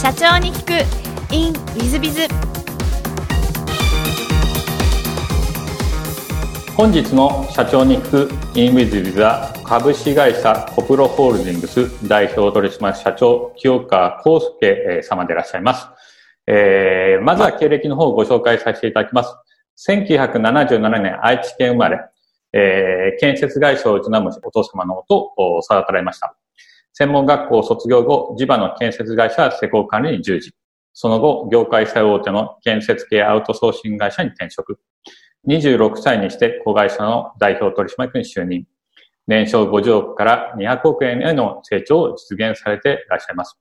社長に聞く in ウィズビズ本日の社長に聞く in ウィズビズは株式会社コプロホールディングス代表取締社長清川康介様でいらっしゃいます。えー、まずは経歴の方をご紹介させていただきます。1977年愛知県生まれ、えー、建設会社を営むお父様のもと育てられました。専門学校を卒業後、地場の建設会社施工管理に従事。その後、業界最大手の建設系アウトソーシング会社に転職。26歳にして子会社の代表取締役に就任。年商50億から200億円への成長を実現されていらっしゃいます。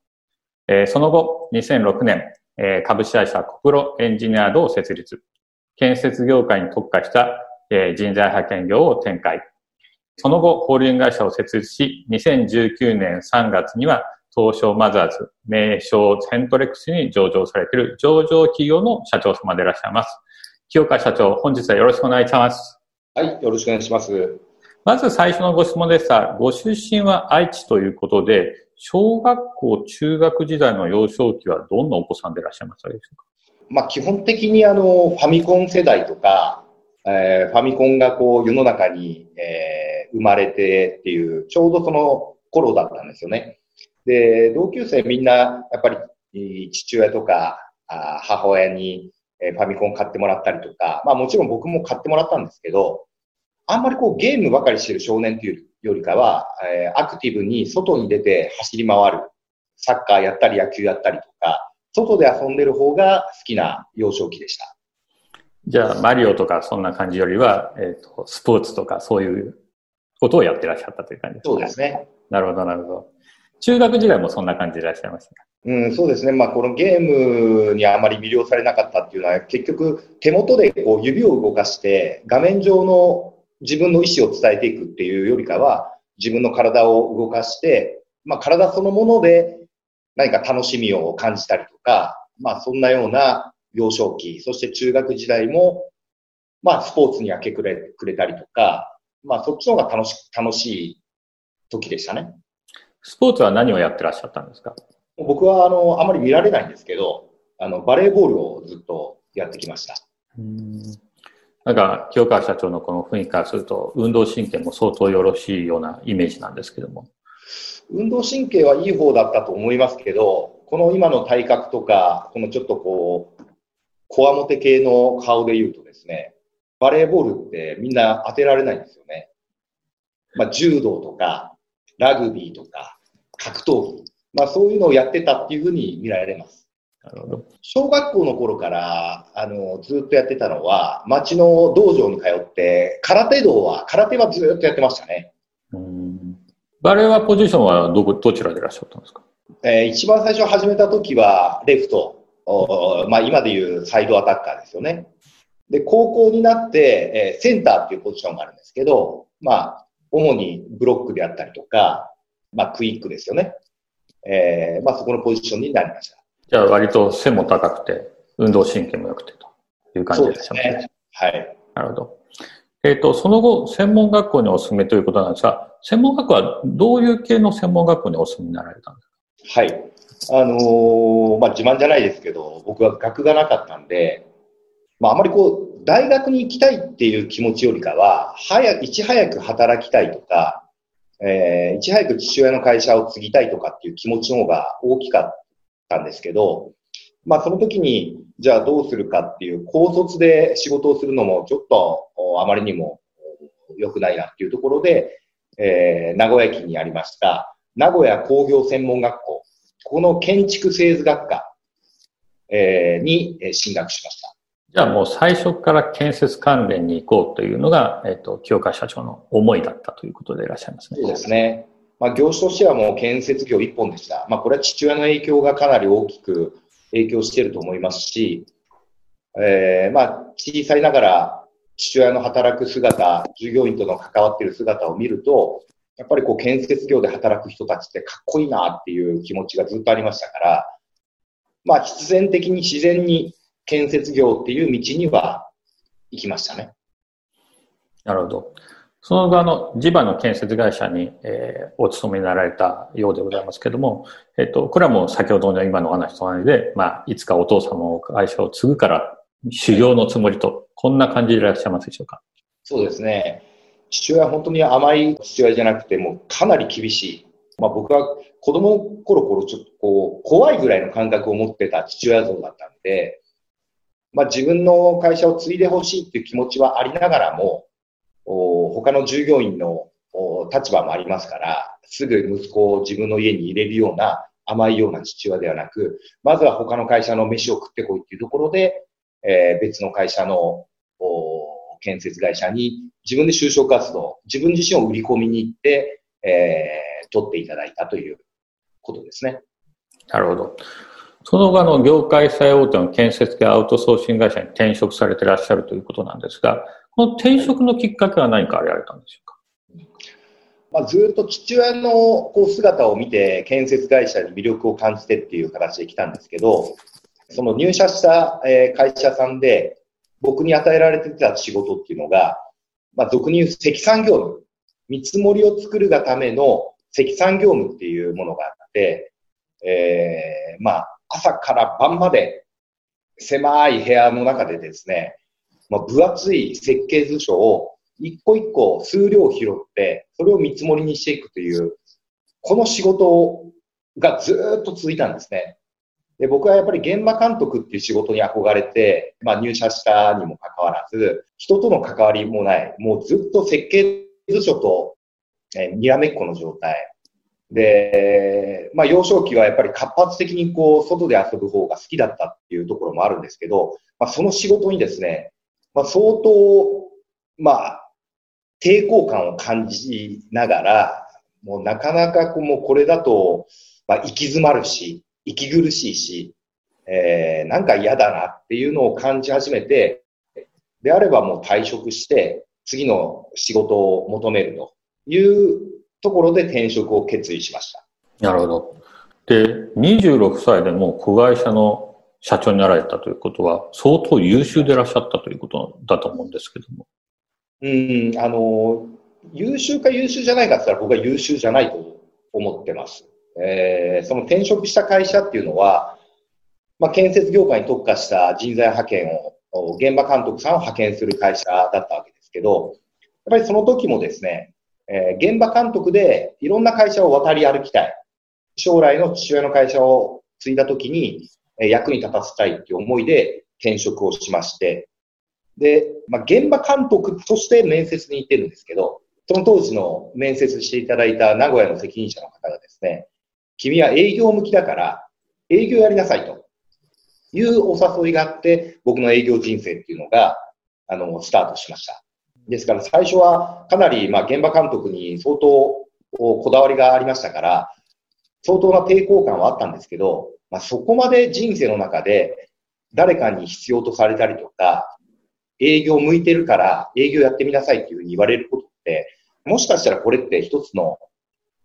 えー、その後、2006年、えー、株式会社コプロエンジニアードを設立。建設業界に特化した、えー、人材派遣業を展開。その後、ホールディング会社を設立し、2019年3月には、東証マザーズ、名称セントレックスに上場されている上場企業の社長様でいらっしゃいます。清川社長、本日はよろしくお願いします。はい、よろしくお願いします。まず最初のご質問ですが、ご出身は愛知ということで、小学校、中学時代の幼少期はどんなお子さんでいらっしゃいましたでしょうか？まあ、基本的にあの、ファミコン世代とか、えー、ファミコンがこう世の中に、えー、生まれてっていう、ちょうどその頃だったんですよね。で、同級生みんな、やっぱり父親とか母親に、ファミコン買ってもらったりとか、まあもちろん僕も買ってもらったんですけど、あんまりこうゲームばかりしてる少年というよりかは、え、アクティブに外に出て走り回る、サッカーやったり野球やったりとか、外で遊んでる方が好きな幼少期でした。じゃあ、マリオとかそんな感じよりは、えっ、ー、と、スポーツとかそういうことをやってらっしゃったという感じですね。そうですね。なるほど、なるほど。中学時代もそんな感じでいらっしゃいましたうん、そうですね。まあ、このゲームにあまり魅了されなかったっていうのは、結局、手元でこう指を動かして、画面上の自分の意思を伝えていくっていうよりかは、自分の体を動かして、まあ、体そのもので何か楽しみを感じたりとか、まあ、そんなような幼少期、そして中学時代も、まあ、スポーツに明け暮れくれたりとか、まあ、そっちの方が楽し、楽しい時でしたね。スポーツは何をやってらっしゃったんですか？僕は、あの、あまり見られないんですけど、あの、バレーボールをずっとやってきました。うんなんか、清川社長のこの雰囲気からすると、運動神経も相当よろしいようなイメージなんですけども。運動神経はいい方だったと思いますけど、この今の体格とか、このちょっとこう、こわもて系の顔で言うとですね、バレーボールってみんな当てられないんですよね。まあ、柔道とか、ラグビーとか、格闘技。まあ、そういうのをやってたっていうふうに見られます。なるほど。小学校の頃から、あの、ずっとやってたのは、町の道場に通って、空手道は、空手はずっとやってましたね。うんバレーはポジションはどこ、どちらでいらっしゃったんですか？えー、一番最初始めた時は、レフト、まあ、今でいうサイドアタッカーですよね。で、高校になって、えー、センターっていうポジションがあるんですけど、まあ、主にブロックであったりとか、まあ、クイックですよね。えー、まあ、そこのポジションになりました。じゃあ、割と背も高くて、運動神経も良くてという感じでしたね。ね。はい。なるほど。えっ、ー、と、その後、専門学校にお勤めということなんですが、専門学校はどういう系の専門学校にお勤めになられたんですか？はい。あのー、まあ、自慢じゃないですけど、僕は学がなかったんで、まあ、あまりこう、大学に行きたいっていう気持ちよりかは、早、いち早く働きたいとか、えー、いち早く父親の会社を継ぎたいとかっていう気持ちの方が大きかったんですけど、まあ、その時に、じゃあどうするかっていう、高卒で仕事をするのもちょっとあまりにも良くないなっていうところで、えー、名古屋駅にありました、名古屋工業専門学校この建築製図学科、えー、に進学しました。じゃあもう最初から建設関連に行こうというのが、えっ、ー、と、清川社長の思いだったということでいらっしゃいますね。そうですね。まあ、業種としてはもう建設業一本でした。まあ、これは父親の影響がかなり大きく影響していると思いますし、えー、まあ、小さいながら父親の働く姿、従業員との関わっている姿を見ると、やっぱりこう建設業で働く人たちってかっこいいなっていう気持ちがずっとありましたから、まあ必然的に自然に建設業っていう道には行きましたね。なるほど。その後、あの、地場の建設会社に、えー、お勤めになられたようでございますけども、えっ、と、これはもう先ほどの今のお話と同じで、まあ、いつかお父様の会社を継ぐから修行のつもりと、こんな感じでいらっしゃいますでしょうか？そうですね。父親は本当に甘い父親じゃなくて、もうかなり厳しい。まあ僕は子供の頃頃ちょっとこう、怖いぐらいの感覚を持ってた父親像だったんで、まあ自分の会社を継いでほしいっていう気持ちはありながらも、他の従業員の立場もありますから、すぐ息子を自分の家に入れるような甘いような父親ではなく、まずは他の会社の飯を食ってこいっていうところで、えー、別の会社の建設会社に自分で就職活動、自分自身を売り込みに行って、えー、取っていただいたということですね。なるほど。その後の業界最大手の建設系アウトソーシング会社に転職されていらっしゃるということなんですが、この転職のきっかけは何かあられたんでしょうか？まあ、ずっと父親のこう姿を見て建設会社に魅力を感じてっていう形で来たんですけど、その入社した会社さんで僕に与えられてた仕事っていうのが、まあ、俗に言う積算業務、見積もりを作るがための積算業務っていうものがあって、えー、まあ、朝から晩まで狭い部屋の中でですね、まあ、分厚い設計図書を一個一個数量拾って、それを見積もりにしていくという、この仕事がずっと続いたんですね。で、僕はやっぱり現場監督っていう仕事に憧れて、まあ入社したにもかかわらず、人との関わりもない、もうずっと設計図書と、えー、にらめっこの状態。で、まあ幼少期はやっぱり活発的にこう、外で遊ぶ方が好きだったっていうところもあるんですけど、まあその仕事にですね、まあ相当、まあ、抵抗感を感じながら、もうなかなかこうもうこれだと、まあ行き詰まるし、息苦しいし、えー、なんか嫌だなっていうのを感じ始めて、であればもう退職して、次の仕事を求めるというところで転職を決意しました。なるほど。で、26歳でもう子会社の社長になられたということは、相当優秀でいらっしゃったということだと思うんですけども。うん、あの、優秀か優秀じゃないかって言ったら僕は優秀じゃないと思ってます。えー、その転職した会社っていうのは、まあ、建設業界に特化した人材派遣を、現場監督さんを派遣する会社だったわけですけど、やっぱりその時もですね、えー、現場監督でいろんな会社を渡り歩きたい。将来の父親の会社を継いだ時に、え、役に立たせたいっていう思いで転職をしまして、で、まあ、現場監督として面接に行ってるんですけど、その当時の面接していただいた名古屋の責任者の方がですね、君は営業向きだから、営業やりなさいというお誘いがあって、僕の営業人生っていうのが、あの、スタートしました。ですから最初はかなり、まあ、現場監督に相当こだわりがありましたから、相当な抵抗感はあったんですけど、まあ、そこまで人生の中で誰かに必要とされたりとか、営業向いてるから営業やってみなさいっていうふうに言われることって、もしかしたらこれって一つの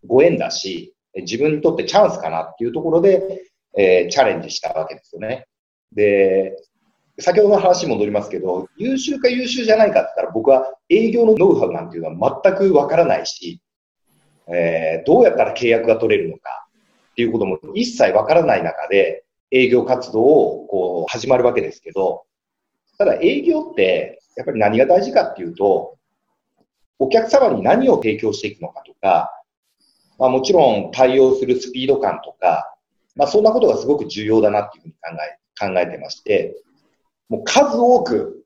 ご縁だし、自分にとってチャンスかなっていうところで、えー、チャレンジしたわけですよね。で、先ほどの話に戻りますけど、優秀か優秀じゃないかって言ったら僕は営業のノウハウなんていうのは全くわからないし、えー、どうやったら契約が取れるのかっていうことも一切わからない中で営業活動をこう始まるわけですけど、ただ営業ってやっぱり何が大事かっていうと、お客様に何を提供していくのかとか、まあ、もちろん対応するスピード感とか、まあ、そんなことがすごく重要だなっていうふうに考え、考えてまして、もう数多く、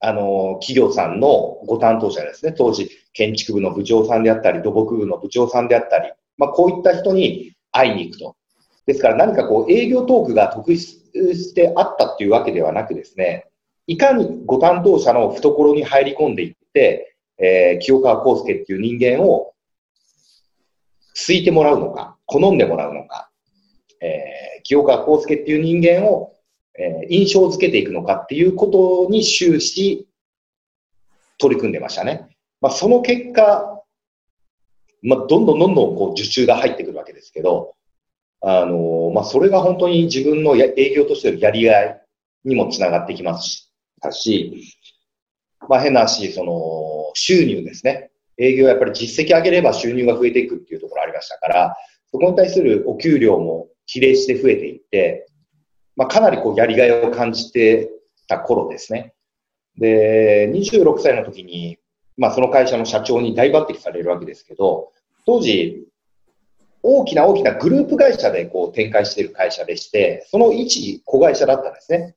あの、企業さんのご担当者ですね、当時、建築部の部長さんであったり、土木部の部長さんであったり、まあ、こういった人に会いに行くと。ですから何かこう営業トークが得意してあったっていうわけではなくですね、いかにご担当者の懐に入り込んでいって、えー、清川康介っていう人間をついてもらうのか、好んでもらうのか、えー、清川康介っていう人間を、え、印象づけていくのかっていうことに終始取り組んでましたね。まあ、その結果、まあ、どんどんどんどんこう受注が入ってくるわけですけど、あの、まあ、それが本当に自分のや営業としてのやりがいにもつながってきますし、まあ変な話、その、収入ですね。営業はやっぱり実績上げれば収入が増えていくっていうところありましたから、そこに対するお給料も比例して増えていって、まあかなりこうやりがいを感じてた頃ですね。で、26歳の時に、まあその会社の社長に大抜擢されるわけですけど、当時、大きな大きなグループ会社でこう展開している会社でして、その一子会社だったんですね。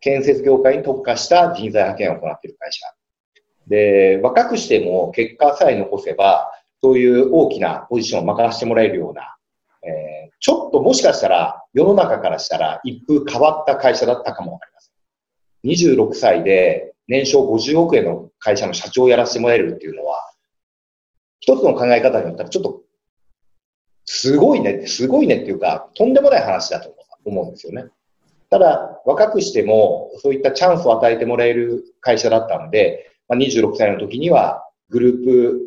建設業界に特化した人材派遣を行っている会社。で、若くしても結果さえ残せば、そういう大きなポジションを任せてもらえるような、えー、ちょっともしかしたら世の中からしたら一風変わった会社だったかもわかりません。26歳で年商50億円の会社の社長をやらせてもらえるっていうのは、一つの考え方によったらちょっと、すごいね、すごいねっていうか、とんでもない話だと思うんですよね。ただ、若くしても、そういったチャンスを与えてもらえる会社だったので、まあ、26歳の時には、グループ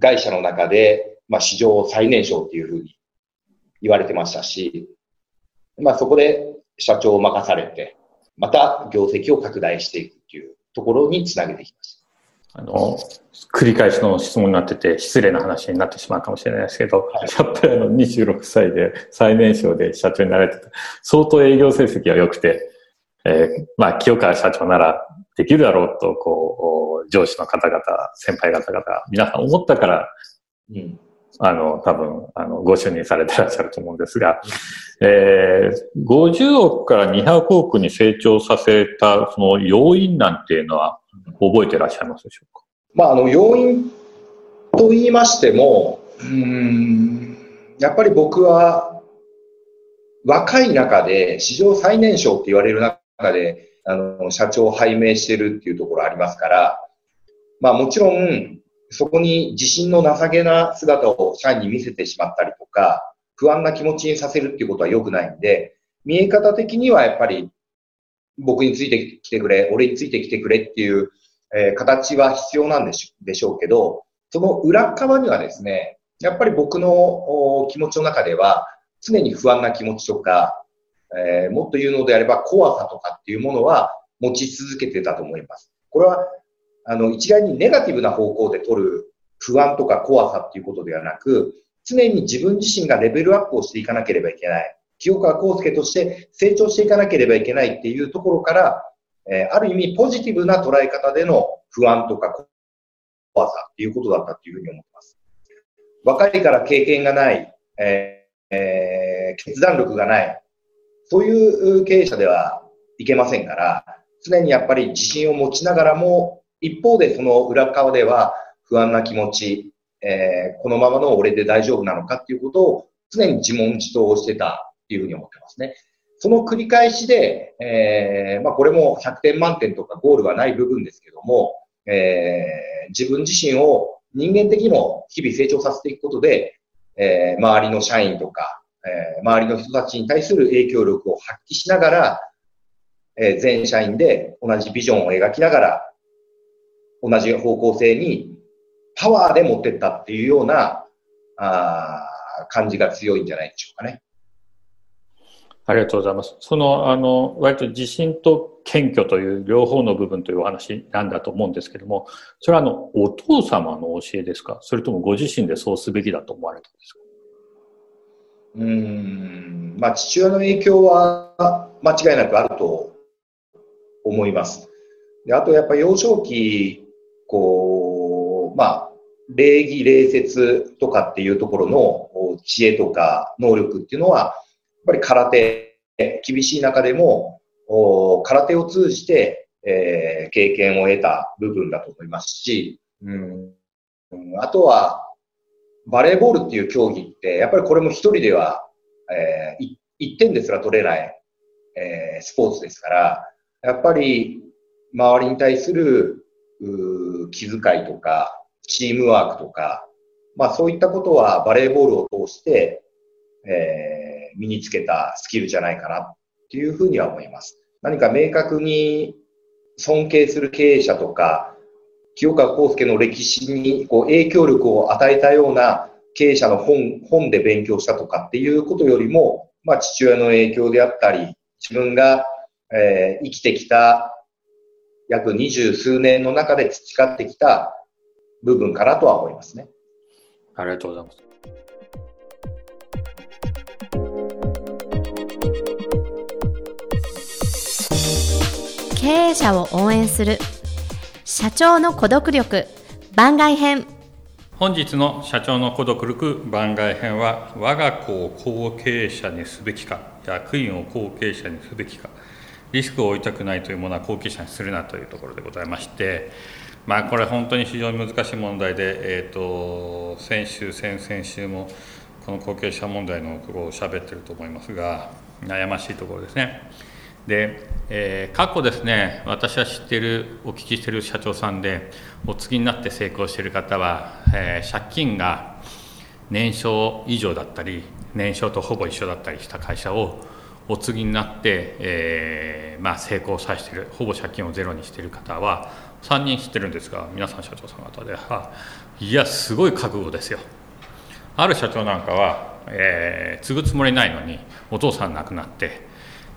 会社の中で、まあ、史上最年少っていうふうに言われてましたし、まあ、そこで社長を任されて、また業績を拡大していくっていうところにつなげてきました。あの、繰り返しの質問になってて、失礼な話になってしまうかもしれないですけど、はい、やっぱりあの、26歳で最年少で社長になられてた、相当営業成績が良くて、えー、まあ、清川社長ならできるだろうと、こう、上司の方々、先輩方々、皆さん思ったから、うん、あの、多分、あの、ご就任されてらっしゃると思うんですが、えー、50億から200億に成長させた、その要因なんていうのは、覚えてらっしゃいますでしょうか？まあ、あの、要因と言いましても、うん、やっぱり僕は、若い中で、史上最年少って言われる中で、あの、社長を拝命してるっていうところありますから、まあもちろん、そこに自信のなさげな姿を社員に見せてしまったりとか、不安な気持ちにさせるっていうことは良くないんで、見え方的にはやっぱり僕についてきてくれ、俺についてきてくれっていう、えー、形は必要なんでしでしょうけど、その裏側にはですね、やっぱり僕の気持ちの中では、常に不安な気持ちとか、えー、もっと言うのであれば怖さとかっていうものは持ち続けてたと思います。これは、あの、一概にネガティブな方向で取る不安とか怖さっていうことではなく、常に自分自身がレベルアップをしていかなければいけない。清川康介として成長していかなければいけないっていうところから、えー、ある意味ポジティブな捉え方での不安とか怖さっていうことだったっていうふうに思ってます。若いから経験がない、えーえー、決断力がない、そういう経営者ではいけませんから、常にやっぱり自信を持ちながらも、一方でその裏側では不安な気持ち、えー、このままの俺で大丈夫なのかっていうことを常に自問自答してたっていうふうに思ってますね。その繰り返しで、えー、まあこれも100点満点とかゴールはない部分ですけども、えー、自分自身を人間的にも日々成長させていくことで、えー、周りの社員とか、えー、周りの人たちに対する影響力を発揮しながら、えー、全社員で同じビジョンを描きながら、同じ方向性にパワーで持ってったっていうような、あ感じが強いんじゃないでしょうかね。ありがとうございます。その、あの、割と自信と謙虚という両方の部分というお話なんだと思うんですけども、それはあの、お父様の教えですか？それともご自身でそうすべきだと思われたんですか？うん、まあ、父親の影響は間違いなくあると思います。であと、やっぱ幼少期、こう、まあ、礼儀、礼節とかっていうところの知恵とか能力っていうのは、やっぱり空手、厳しい中でも、空手を通じて、えー、経験を得た部分だと思いますし、うん、あとは、バレーボールっていう競技って、やっぱりこれも一人では、えー、一点ですら取れない、えー、スポーツですから、やっぱり周りに対する気遣いとか、チームワークとか、まあそういったことはバレーボールを通して、えー身につけたスキルじゃないかなっていうふうには思います。何か明確に尊敬する経営者とか、清川康介の歴史にこう影響力を与えたような経営者の本本で勉強したとかっていうことよりも、まあ、父親の影響であったり、自分が、えー、生きてきた約二十数年の中で培ってきた部分かなとは思いますね。ありがとうございます。経営者を応援する。社長の孤独力。番外編。本日の社長の孤独力。番外編は我が子を後継者にすべきか役員を後継者にすべきかリスクを負いたくないというものは後継者にするなというところでございましてまあこれ本当に非常に難しい問題で、えーと、先週先々週もこの後継者問題のところを喋ってると思いますが悩ましいところですね。で、えー、過去ですね私は知っているお聞きしている社長さんでお継ぎになって成功している方は、えー、借金が年商以上だったり年商とほぼ一緒だったりした会社をお継ぎになって、えー、まあ、成功させているほぼ借金をゼロにしている方は3人知ってるんですが皆さん社長さん方ではいやすごい覚悟ですよ。ある社長なんかは、えー、継ぐつもりないのにお父さん亡くなって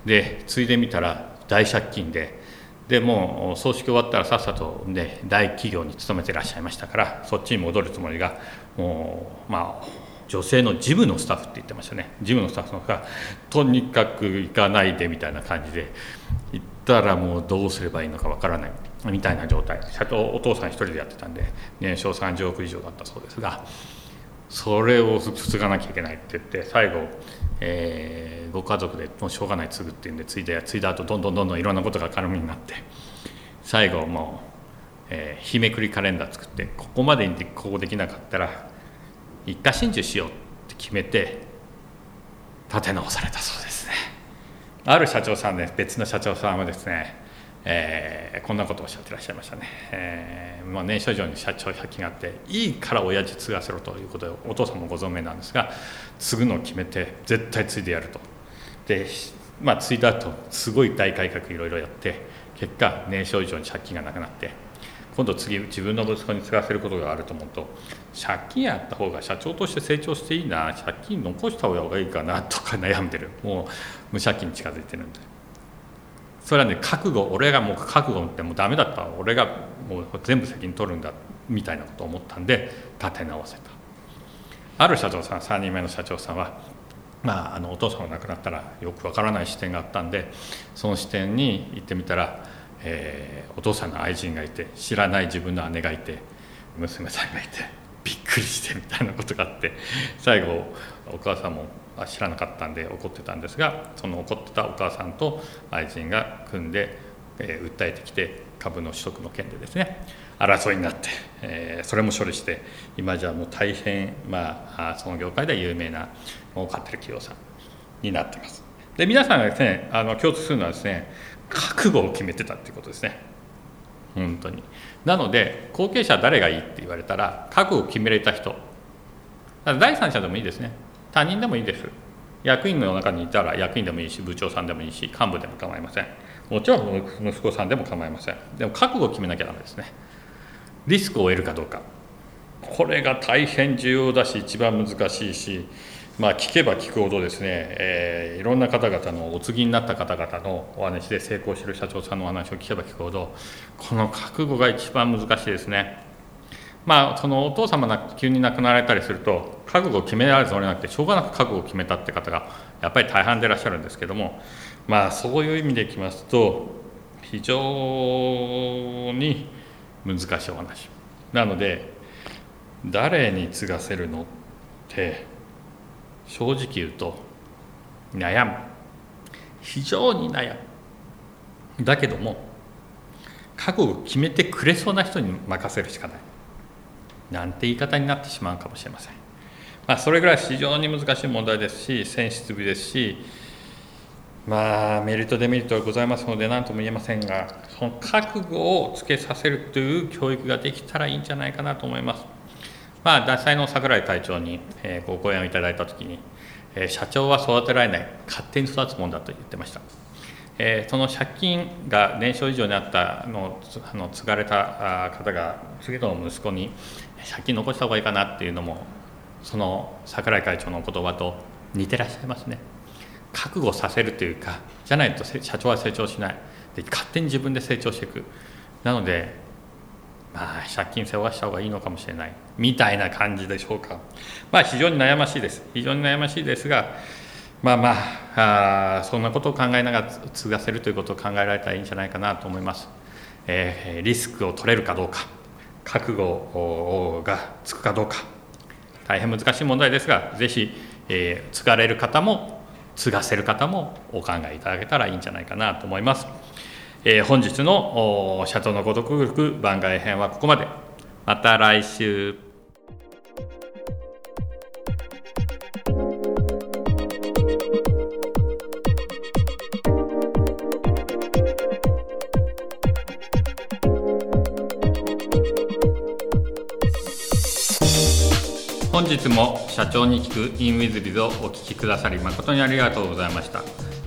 で継いでみたら大借金ででもう葬式終わったらさっさと、ね、大企業に勤めてらっしゃいましたからそっちに戻るつもりがもうまあ女性の事務のスタッフって言ってましたね。事務のスタッフがとにかく行かないでみたいな感じで行ったらもうどうすればいいのかわからないみたいな状態。社長お父さん一人でやってたんで年商30億以上だったそうですがそれを継がなきゃいけないって言って最後、えー、ご家族でもうしょうがない継ぐっていうんで継いで継いだ後どんどんどんどんいろんなことが明るみになって最後もう、えー、日めくりカレンダー作ってここまでにここできなかったら一家心中しようって決めて立て直されたそうですね。ある社長さんで別の社長さんはですねえー、こんなことをおっしゃってらっしゃいましたね、えーまあ、年初以上に社長借金があっていいから親父継がせろということでお父さんもご存命なんですが継ぐのを決めて絶対継いでやると。で、まあ、継いだ後すごい大改革いろいろやって結果年少以上に借金がなくなって今度次自分の息子に継がせることがあると思うと借金やった方が社長として成長していいな借金残した方がいいかなとか悩んでる。もう無借金に近づいてるんで。それはね覚悟俺がもう覚悟ってもうダメだった。俺がもう全部責任取るんだみたいなことを思ったんで立て直せた。ある社長さん3人目の社長さんはまあ、あのお父さんが亡くなったらよくわからない視点があったんでその視点に行ってみたら、えー、お父さんの愛人がいて知らない自分の姉がいて娘さんがいてびっくりしてみたいなことがあって最後お母さんも知らなかったんで怒ってたんですがその怒ってたお母さんと愛人が組んで、えー、訴えてきて株の取得の件でですね争いになって、えー、それも処理して今じゃもう大変、まあ、その業界では有名な儲かってる企業さんになってます。で皆さんがですねあの共通するのはですね覚悟を決めてたっていうことですね。本当に。なので後継者誰がいいって言われたら覚悟を決めれた人。第三者でもいいですね。他人でもいいです。役員の中にいたら役員でもいいし部長さんでもいいし幹部でも構いません。もちろん息子さんでも構いません。でも覚悟を決めなきゃダメですね。リスクを得るかどうか。これが大変重要だし一番難しいしまあ、聞けば聞くほどですね、えー、いろんな方々のお継ぎになった方々のお話で成功している社長さんのお話を聞けば聞くほどこの覚悟が一番難しいですね。まあ、そのお父様が急に亡くなられたりすると覚悟を決められずおれなくてしょうがなく覚悟を決めたって方がやっぱり大半でいらっしゃるんですけどもまあそういう意味でいきますと非常に難しいお話なので誰に継がせるのって正直言うと悩む非常に悩むだけども覚悟を決めてくれそうな人に任せるしかないなんて言い方になってしまうかもしれません。まあ、それぐらい非常に難しい問題ですし、センシティブですし、まあ、メリット、デメリットがございますので、何とも言えませんが、その覚悟をつけさせるという教育ができたらいいんじゃないかなと思います。まあ、脱菜の櫻井会長に、えご講演をいただいたときに、え社長は育てられない、勝手に育つもんだと言ってました。えー、その借金が年少以上にあったのあの継がれた方が次の息子に借金残した方がいいかなっていうのもその櫻井会長の言葉と似てらっしゃいますね。覚悟させるというかじゃないと社長は成長しない。で勝手に自分で成長していく。なのでまあ借金背負わした方がいいのかもしれない。みたいな感じでしょうか。まあ非常に悩ましいです。非常に悩ましいですがまあまああそんなことを考えながら継がせるということを考えられたらいいんじゃないかなと思います、えー、リスクを取れるかどうか覚悟がつくかどうか。大変難しい問題ですがぜひ、えー、継がれる方も継がせる方もお考えいただけたらいいんじゃないかなと思います。えー、本日の社長のご読力番外編はここまで。また来週。本日も社長に聞く in WizBiz をお聞きくださり誠にありがとうございました、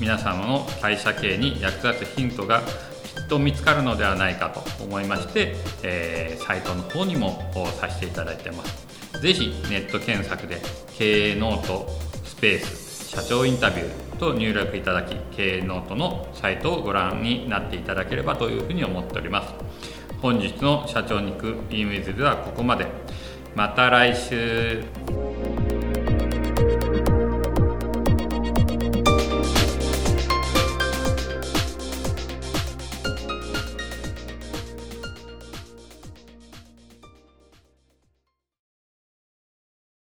皆様の会社経営に役立つヒントがきっと見つかるのではないかと思いまして、えー、サイトの方にもさせていただいてます。是非ネット検索で経営ノートスペース社長インタビューと入力いただき経営ノートのサイトをご覧になっていただければというふうに思っております。本日の社長に行く e ムイズではここまで。また来週。